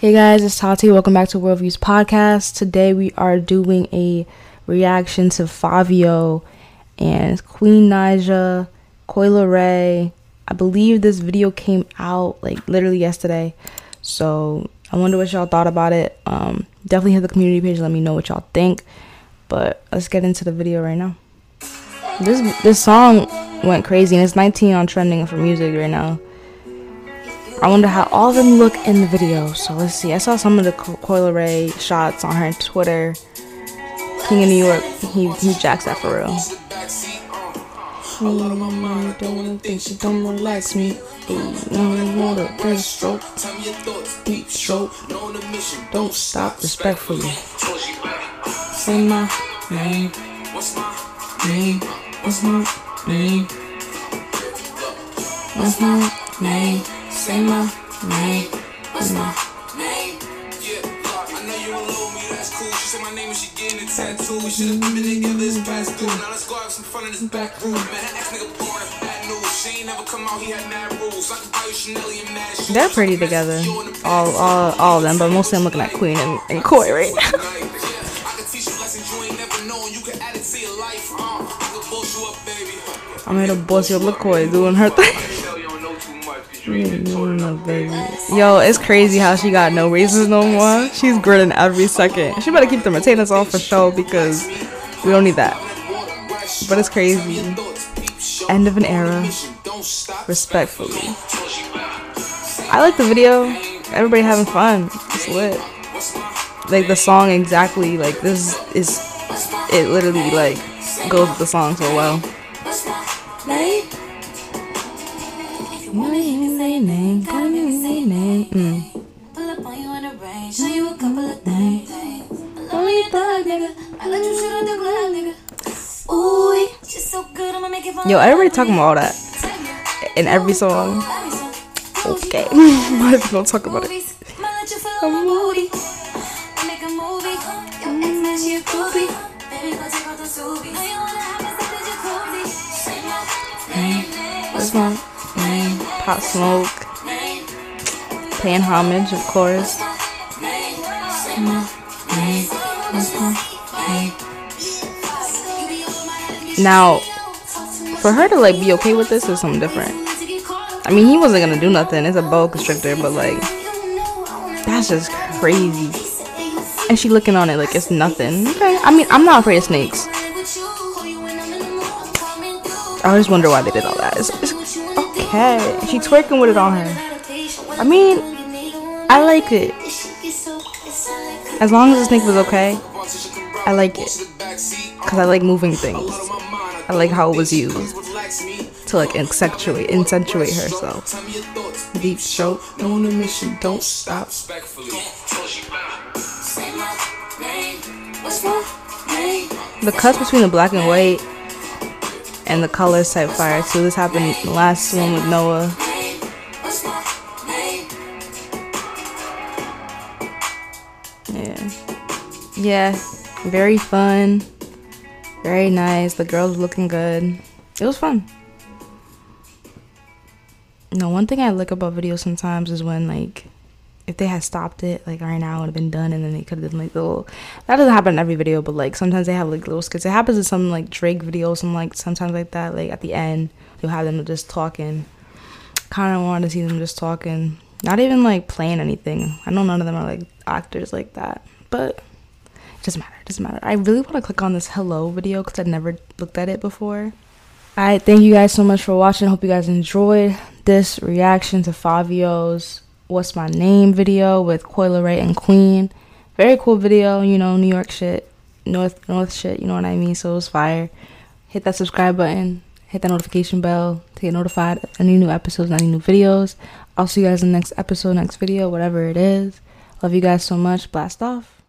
Hey guys, it's Tati. Welcome back to Worldviews Podcast. Today we are doing a reaction to Fivio and Queen Naija, Coi Ray. I believe this video came out like literally yesterday. So I wonder what y'all thought about it. Um, definitely hit the community page. Let me know what y'all think. But let's get into the video right now. This this song went crazy and it's 19 on trending for music right now. I wonder how all of them look in the video. So let's see. I saw some of the Coi Leray shots on her Twitter. King of New York, he he jacks that for real. don't think you don't relax me. stroke, deep stroke. Don't stop respectfully. Say my name. What's my name? What's my name? What's my name? Say my name. What's my name? Yeah, I know you alone me, that's cool. She said my name and she getting a tattoo. We should have been together this past due. Now let's go have some fun in this back room. Man, that ex nigga born bad news. She ain't never come out, he had mad rules. I can buy you Chanel and mad shoes. They're pretty together. All, all, all of them, but mostly I'm looking at Queen and, and right now. Uh. I'm here to boss your LaCoy doing her thing. Mm, baby. Yo, it's crazy how she got no raises no more. She's grinning every second. She better keep the retainers on for show because we don't need that. But it's crazy. End of an era. Respectfully. I like the video. Everybody having fun. It's lit. Like the song exactly. Like this is it. Literally like goes with the song so well. Name, call me say name. Mm. Pull up on you in the rain, show you a couple of things. Thug nigga, I let you shoot at the club nigga. Ooh, she's so good, I'ma make it fun. Yo, everybody talking about all that in every song. Okay, might as talk about it. I'm. Make. Your you wrong? Pop Smoke, paying homage, of course. Now, for her to like be okay with this is something different. I mean, he wasn't gonna do nothing. It's a boa constrictor, but like, that's just crazy. And she looking on it like it's nothing. Okay. I mean, I'm not afraid of snakes. I just wonder why they did all that. It's, it's okay. She twerking with it on her. I mean, I like it. As long as the snake was okay, I like it. Cause I like moving things. I like how it was used to like accentuate, accentuate herself. Deep stroke, on a mission, don't stop. The cuts between the black and white and the colors type fire too. This happened last one with Noah. Yeah. Yeah. Very fun. Very nice. The girls looking good. It was fun. No, one thing I like about videos sometimes is when like if they had stopped it, like right now, it would have been done, and then they could have done like little. That doesn't happen in every video, but like sometimes they have like little skits. It happens in some like Drake videos, some like sometimes like that. Like at the end, you'll have them just talking. Kind of want to see them just talking, not even like playing anything. I know none of them are like actors like that, but it doesn't matter. It doesn't matter. I really want to click on this hello video because I'd never looked at it before. Alright, thank you guys so much for watching. Hope you guys enjoyed this reaction to Fivio's What's My Name video with Coi Leray and Queen. Very cool video, you know, New York shit, North North shit, you know what I mean? So it was fire. Hit that subscribe button, hit that notification bell to get notified of any new episodes, any new videos. I'll see you guys in the next episode, next video, whatever it is. Love you guys so much. Blast off.